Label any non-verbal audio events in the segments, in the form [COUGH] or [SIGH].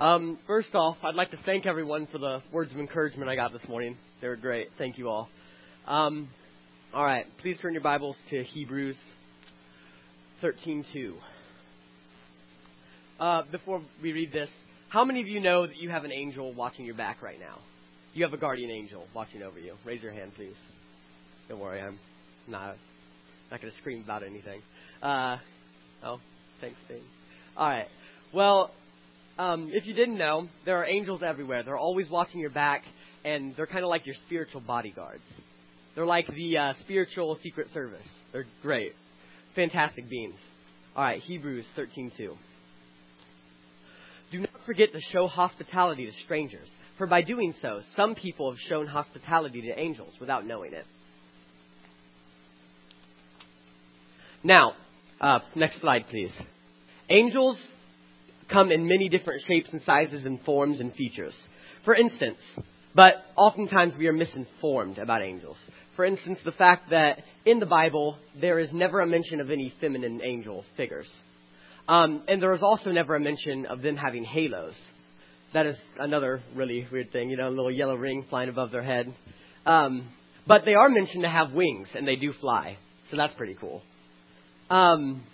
Um, first off, I'd like to thank everyone for the words of encouragement I got this morning. They were great. Thank you all. Um, all right, please turn your Bibles to Hebrews 13:2. Uh, before we read this, how many of you know that you have an angel watching your back right now? You have a guardian angel watching over you. Raise your hand, please. Don't worry, I'm not not going to scream about anything. Uh, oh, thanks, Dean. All right. Well, um, if you didn't know, there are angels everywhere. They're always watching your back, and they're kind of like your spiritual bodyguards. They're like the uh, spiritual secret service. They're great, fantastic beings. All right, Hebrews 13:2. Do not forget to show hospitality to strangers, for by doing so, some people have shown hospitality to angels without knowing it. Now, uh, next slide, please. Angels come in many different shapes and sizes and forms and features. For instance, but oftentimes we are misinformed about angels. For instance, the fact that in the Bible there is never a mention of any feminine angel figures. Um, and there is also never a mention of them having halos. That is another really weird thing, you know, a little yellow ring flying above their head. Um, but they are mentioned to have wings, and they do fly. So that's pretty cool. Um,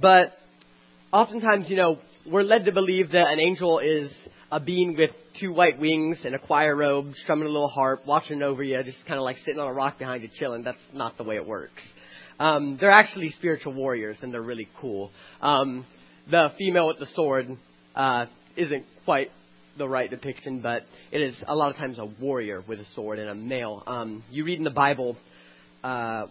but oftentimes, you know, we're led to believe that an angel is a being with two white wings and a choir robe, strumming a little harp, watching over you, just kind of like sitting on a rock behind you, chilling. That's not the way it works. Um, they're actually spiritual warriors, and they're really cool. Um, the female with the sword uh, isn't quite the right depiction, but it is a lot of times a warrior with a sword and a male. Um, you read in the Bible uh,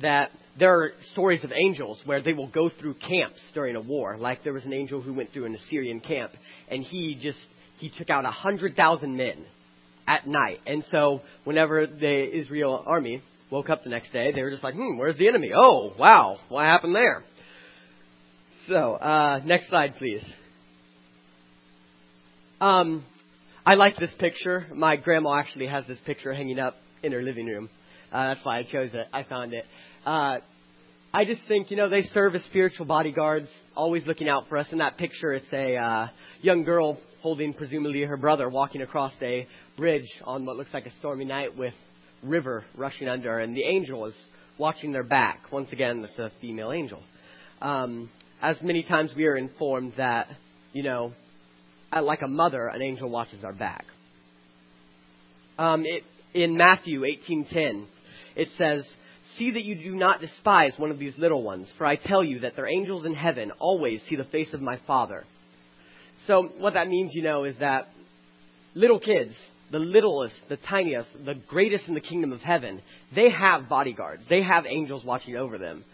that there are stories of angels where they will go through camps during a war. Like there was an angel who went through an Assyrian camp, and he just he took out a hundred thousand men at night. And so whenever the Israel army woke up the next day, they were just like, "Hmm, where's the enemy? Oh, wow, what happened there?" So uh, next slide, please. Um, I like this picture. My grandma actually has this picture hanging up in her living room. Uh, that's why I chose it. I found it. Uh, I just think, you know, they serve as spiritual bodyguards, always looking out for us. In that picture, it's a uh, young girl holding presumably her brother walking across a bridge on what looks like a stormy night with river rushing under, and the angel is watching their back. Once again, it's a female angel. Um, as many times we are informed that, you know, like a mother, an angel watches our back. Um, it, in Matthew 18:10, it says, See that you do not despise one of these little ones, for I tell you that their angels in heaven always see the face of my Father. So, what that means, you know, is that little kids, the littlest, the tiniest, the greatest in the kingdom of heaven, they have bodyguards. They have angels watching over them.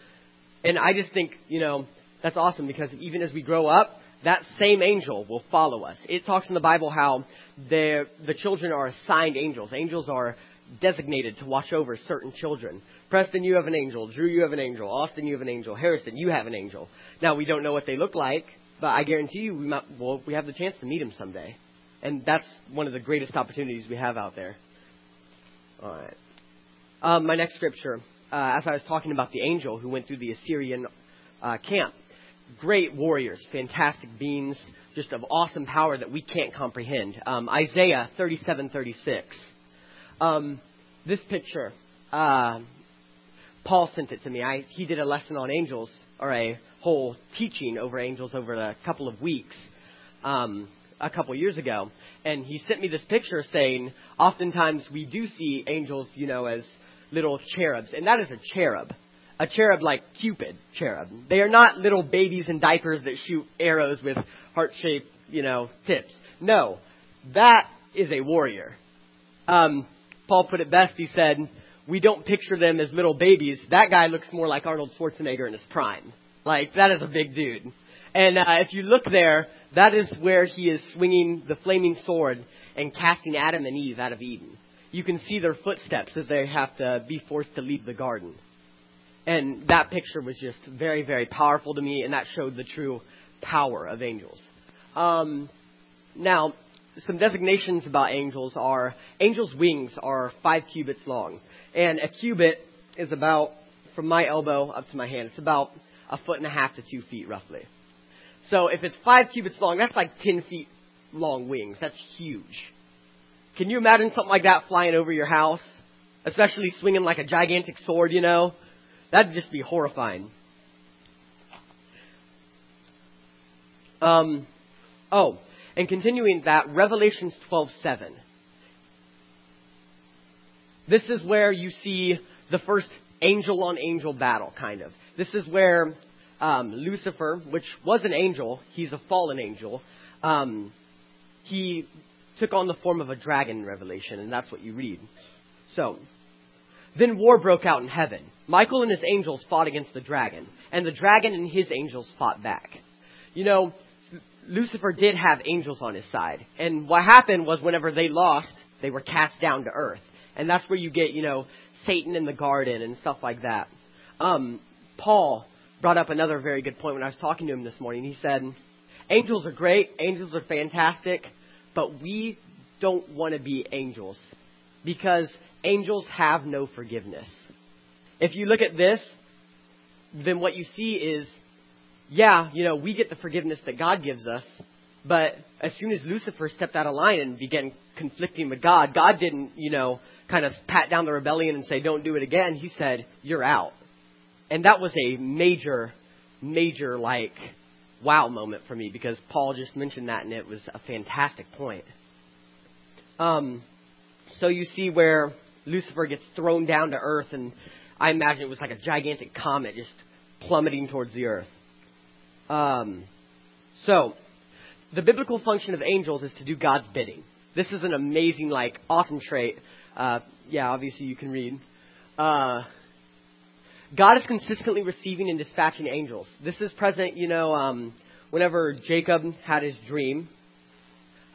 And I just think, you know, that's awesome because even as we grow up, that same angel will follow us. It talks in the Bible how the children are assigned angels. Angels are designated to watch over certain children. Preston, you have an angel. Drew, you have an angel. Austin, you have an angel. Harrison, you have an angel. Now, we don't know what they look like, but I guarantee you we, might, well, we have the chance to meet them someday. And that's one of the greatest opportunities we have out there. All right. Um, my next scripture, uh, as I was talking about the angel who went through the Assyrian uh, camp, great warriors, fantastic beings, just of awesome power that we can't comprehend. Um, Isaiah 37:36. Um, this picture, uh, Paul sent it to me. I, he did a lesson on angels, or a whole teaching over angels over a couple of weeks, um, a couple years ago. And he sent me this picture saying, oftentimes we do see angels, you know, as little cherubs. And that is a cherub. A cherub like Cupid cherub. They are not little babies in diapers that shoot arrows with heart shaped, you know, tips. No. That is a warrior. Um, Paul put it best. He said, we don't picture them as little babies. That guy looks more like Arnold Schwarzenegger in his prime. Like, that is a big dude. And uh, if you look there, that is where he is swinging the flaming sword and casting Adam and Eve out of Eden. You can see their footsteps as they have to be forced to leave the garden. And that picture was just very, very powerful to me, and that showed the true power of angels. Um, now, some designations about angels are angels' wings are five cubits long. And a cubit is about, from my elbow up to my hand, it's about a foot and a half to two feet roughly. So if it's five cubits long, that's like 10 feet long wings. That's huge. Can you imagine something like that flying over your house? Especially swinging like a gigantic sword, you know? That'd just be horrifying. Um, oh, and continuing that, Revelations 12:7. This is where you see the first angel on angel battle, kind of. This is where um, Lucifer, which was an angel, he's a fallen angel, um, he took on the form of a dragon in Revelation, and that's what you read. So, then war broke out in heaven. Michael and his angels fought against the dragon, and the dragon and his angels fought back. You know, Lucifer did have angels on his side, and what happened was whenever they lost, they were cast down to earth. And that's where you get, you know, Satan in the garden and stuff like that. Um, Paul brought up another very good point when I was talking to him this morning. He said, Angels are great, angels are fantastic, but we don't want to be angels because angels have no forgiveness. If you look at this, then what you see is, yeah, you know, we get the forgiveness that God gives us, but as soon as Lucifer stepped out of line and began conflicting with God, God didn't, you know, kind of pat down the rebellion and say, don't do it again. He said, you're out. And that was a major, major, like, wow moment for me because Paul just mentioned that and it was a fantastic point. Um, so you see where Lucifer gets thrown down to earth, and I imagine it was like a gigantic comet just plummeting towards the earth. Um, so, the biblical function of angels is to do God's bidding. This is an amazing, like, awesome trait uh, yeah, obviously you can read. Uh, God is consistently receiving and dispatching angels. This is present, you know, um, whenever Jacob had his dream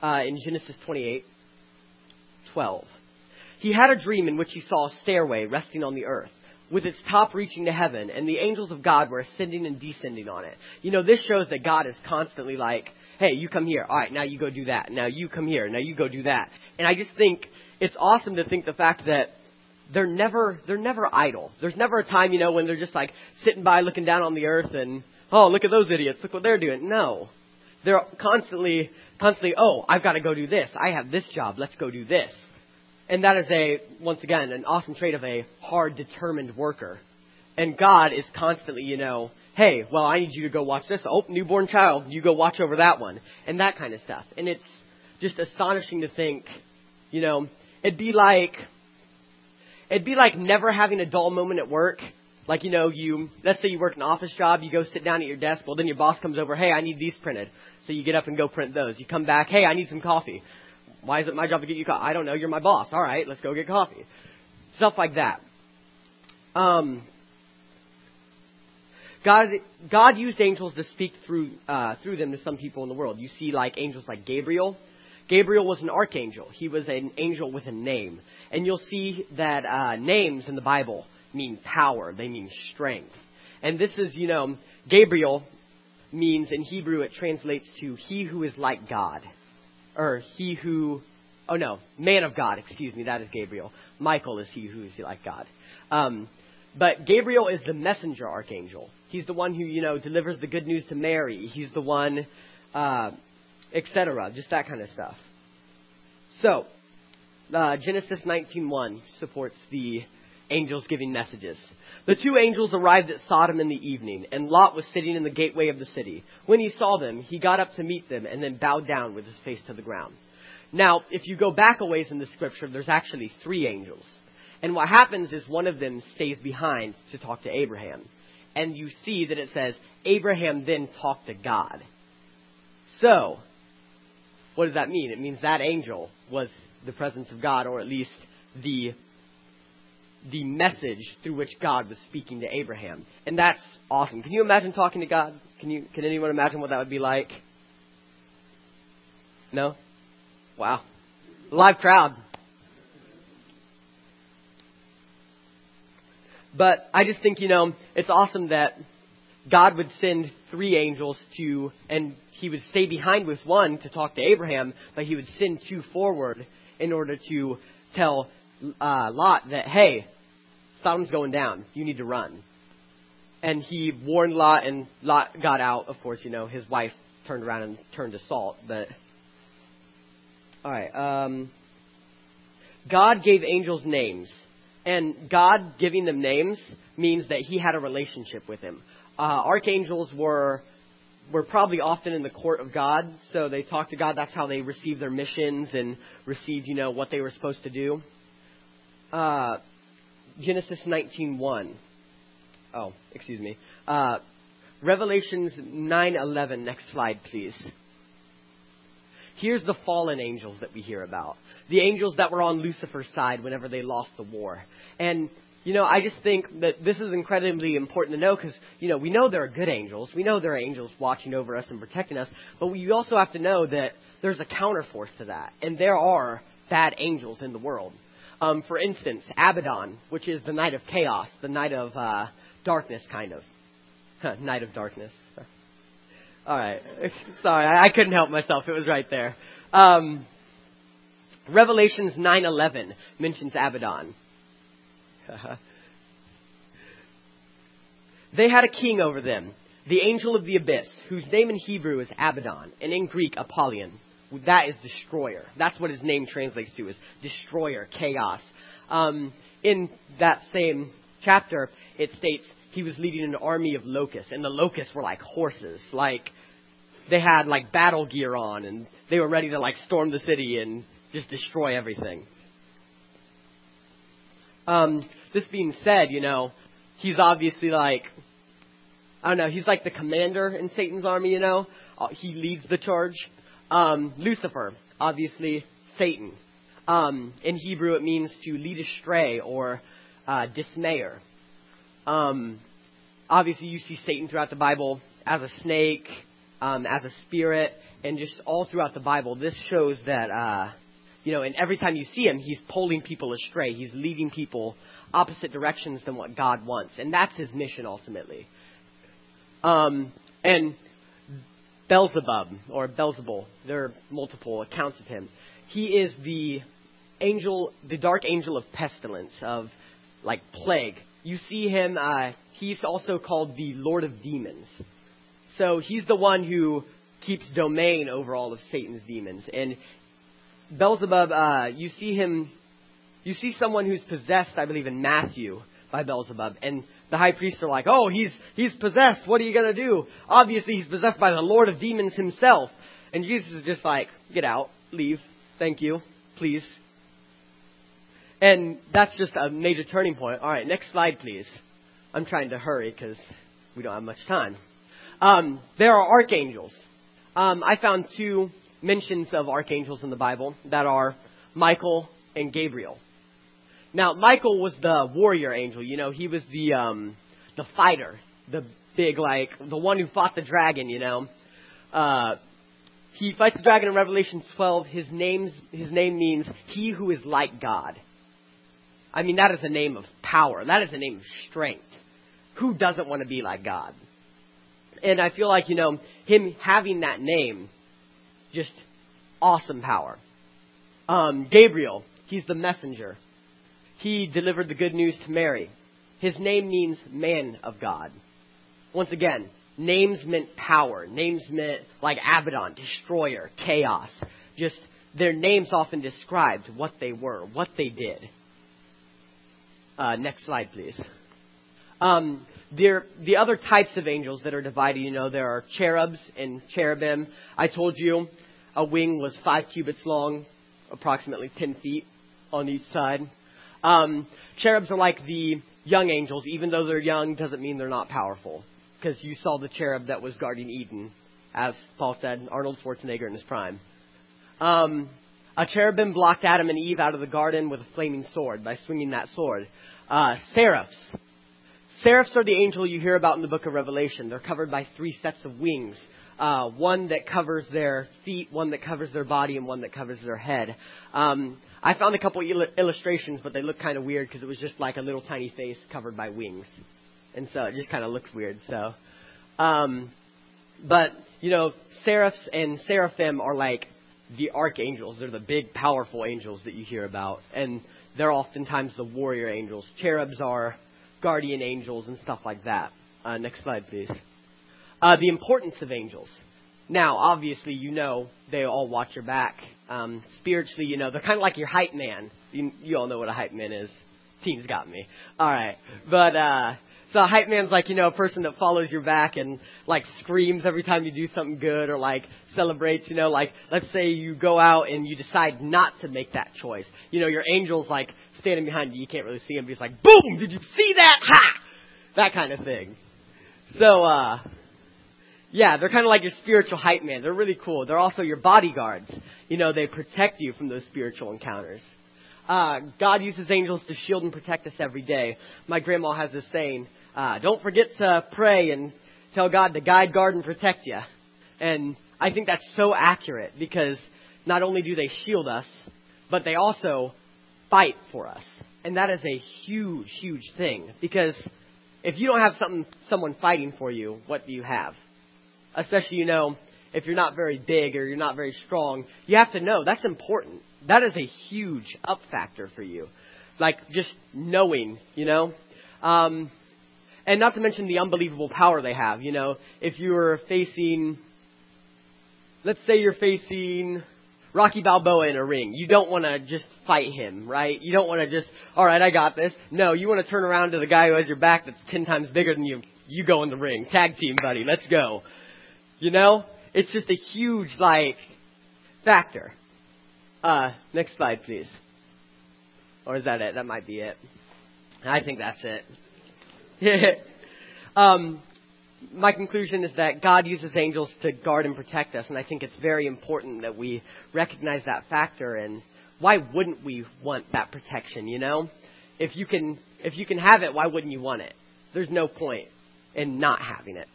uh, in Genesis 28, 12. He had a dream in which he saw a stairway resting on the earth, with its top reaching to heaven, and the angels of God were ascending and descending on it. You know, this shows that God is constantly like, hey, you come here. All right, now you go do that. Now you come here. Now you go do that. And I just think it's awesome to think the fact that they're never they're never idle. There's never a time, you know, when they're just like sitting by looking down on the earth and oh, look at those idiots, look what they're doing. No. They're constantly constantly, oh, I've got to go do this. I have this job. Let's go do this. And that is a once again an awesome trait of a hard determined worker. And God is constantly, you know, hey, well, I need you to go watch this. Oh, newborn child, you go watch over that one. And that kind of stuff. And it's just astonishing to think, you know, It'd be like, it'd be like never having a dull moment at work. Like, you know, you, let's say you work an office job, you go sit down at your desk, well then your boss comes over, hey, I need these printed. So you get up and go print those. You come back, hey, I need some coffee. Why is it my job to get you coffee? I don't know, you're my boss. Alright, let's go get coffee. Stuff like that. Um, God, God used angels to speak through, uh, through them to some people in the world. You see like angels like Gabriel, Gabriel was an archangel. He was an angel with a name. And you'll see that uh, names in the Bible mean power, they mean strength. And this is, you know, Gabriel means in Hebrew it translates to he who is like God. Or he who, oh no, man of God, excuse me, that is Gabriel. Michael is he who is like God. Um, but Gabriel is the messenger archangel. He's the one who, you know, delivers the good news to Mary. He's the one uh, etc. Just that kind of stuff. So, uh, Genesis 19:1 supports the angels giving messages. The two angels arrived at Sodom in the evening, and Lot was sitting in the gateway of the city. When he saw them, he got up to meet them and then bowed down with his face to the ground. Now, if you go back a ways in the scripture, there's actually three angels. And what happens is one of them stays behind to talk to Abraham. And you see that it says, Abraham then talked to God. So, what does that mean? It means that angel was the presence of God, or at least the the message through which God was speaking to Abraham. And that's awesome. Can you imagine talking to God? Can you can anyone imagine what that would be like? No? Wow. Live crowd. But I just think, you know, it's awesome that God would send three angels to and he would stay behind with one to talk to Abraham, but he would send two forward in order to tell uh, Lot that, hey, Sodom's going down. You need to run. and he warned Lot, and Lot got out. Of course, you know his wife turned around and turned to salt. But all right, um, God gave angels names, and God giving them names means that He had a relationship with him. Uh, archangels were were probably often in the court of God, so they talked to God. That's how they received their missions and received, you know, what they were supposed to do. Uh, Genesis 19:1. Oh, excuse me. Uh, Revelations 9:11. Next slide, please. Here's the fallen angels that we hear about. The angels that were on Lucifer's side whenever they lost the war. And you know, I just think that this is incredibly important to know because, you know, we know there are good angels. We know there are angels watching over us and protecting us. But we also have to know that there's a counterforce to that. And there are bad angels in the world. Um, for instance, Abaddon, which is the night of chaos, the night of uh, darkness, kind of. night of darkness. [LAUGHS] All right. [LAUGHS] Sorry, I couldn't help myself. It was right there. Um, Revelations 9:11 mentions Abaddon. [LAUGHS] they had a king over them, the angel of the abyss, whose name in Hebrew is Abaddon, and in Greek Apollyon. That is destroyer. That's what his name translates to, is destroyer, chaos. Um, in that same chapter, it states he was leading an army of locusts, and the locusts were like horses, like they had like battle gear on, and they were ready to like storm the city and just destroy everything. Um, this being said, you know, he's obviously like, I don't know, he's like the commander in Satan's army, you know. Uh, he leads the charge. Um, Lucifer, obviously Satan. Um, in Hebrew, it means to lead astray or uh, dismayer. Um, obviously, you see Satan throughout the Bible as a snake, um, as a spirit, and just all throughout the Bible. This shows that, uh, you know, and every time you see him, he's pulling people astray. He's leading people opposite directions than what God wants. And that's his mission ultimately. Um, and Beelzebub, or Beelzebul, there are multiple accounts of him. He is the angel, the dark angel of pestilence, of like plague. You see him, uh, he's also called the Lord of Demons. So he's the one who keeps domain over all of Satan's demons. And Beelzebub, uh, you see him you see someone who's possessed, I believe, in Matthew by Beelzebub, and the high priests are like, "Oh, he's he's possessed. What are you gonna do?" Obviously, he's possessed by the Lord of demons himself, and Jesus is just like, "Get out, leave, thank you, please." And that's just a major turning point. All right, next slide, please. I'm trying to hurry because we don't have much time. Um, there are archangels. Um, I found two mentions of archangels in the Bible that are Michael and Gabriel. Now, Michael was the warrior angel. You know, he was the um, the fighter, the big like the one who fought the dragon. You know, uh, he fights the dragon in Revelation 12. His name's his name means he who is like God. I mean, that is a name of power. That is a name of strength. Who doesn't want to be like God? And I feel like you know him having that name, just awesome power. Um, Gabriel, he's the messenger he delivered the good news to Mary. His name means man of God. Once again, names meant power. Names meant like Abaddon, destroyer, chaos. Just their names often described what they were, what they did. Uh, next slide, please. Um, there, the other types of angels that are divided, you know, there are cherubs and cherubim. I told you a wing was five cubits long, approximately 10 feet on each side. Um, cherubs are like the young angels. Even though they're young, doesn't mean they're not powerful. Because you saw the cherub that was guarding Eden, as Paul said, Arnold Schwarzenegger in his prime. Um, a cherubim blocked Adam and Eve out of the garden with a flaming sword by swinging that sword. Uh, seraphs. Seraphs are the angel you hear about in the book of Revelation. They're covered by three sets of wings. Uh, one that covers their feet, one that covers their body, and one that covers their head. Um, I found a couple il- illustrations, but they look kind of weird because it was just like a little tiny face covered by wings, and so it just kind of looks weird. So, um, but you know, seraphs and seraphim are like the archangels. They're the big, powerful angels that you hear about, and they're oftentimes the warrior angels. Cherubs are guardian angels and stuff like that. Uh, next slide, please. Uh, the importance of angels. Now, obviously, you know they all watch your back. Um, spiritually, you know they're kind of like your hype man. You, you all know what a hype man is. Team's got me. All right, but uh, so a hype man's like you know a person that follows your back and like screams every time you do something good or like celebrates. You know, like let's say you go out and you decide not to make that choice. You know, your angel's like standing behind you. You can't really see him, but he's like, "Boom! Did you see that? Ha!" That kind of thing. So. uh yeah, they're kind of like your spiritual hype man. They're really cool. They're also your bodyguards. You know, they protect you from those spiritual encounters. Uh, God uses angels to shield and protect us every day. My grandma has this saying, uh, don't forget to pray and tell God to guide, guard, and protect you. And I think that's so accurate because not only do they shield us, but they also fight for us. And that is a huge, huge thing because if you don't have something, someone fighting for you, what do you have? Especially, you know, if you're not very big or you're not very strong, you have to know that's important. That is a huge up factor for you. Like just knowing, you know. Um, and not to mention the unbelievable power they have, you know. If you're facing, let's say you're facing Rocky Balboa in a ring, you don't want to just fight him, right? You don't want to just, all right, I got this. No, you want to turn around to the guy who has your back that's ten times bigger than you. You go in the ring, tag team, buddy. Let's go. You know? It's just a huge, like, factor. Uh, next slide, please. Or is that it? That might be it. I think that's it. [LAUGHS] um, my conclusion is that God uses angels to guard and protect us, and I think it's very important that we recognize that factor. And why wouldn't we want that protection? You know, if you can, if you can have it, why wouldn't you want it? There's no point in not having it.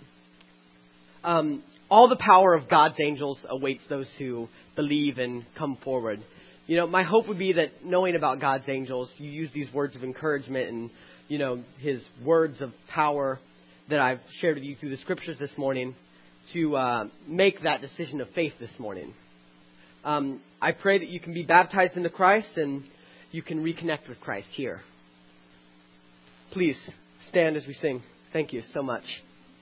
Um, all the power of God's angels awaits those who believe and come forward. You know, my hope would be that knowing about God's angels, you use these words of encouragement and, you know, His words of power that I've shared with you through the scriptures this morning to uh, make that decision of faith this morning. Um, I pray that you can be baptized into Christ and you can reconnect with Christ here. Please stand as we sing. Thank you so much.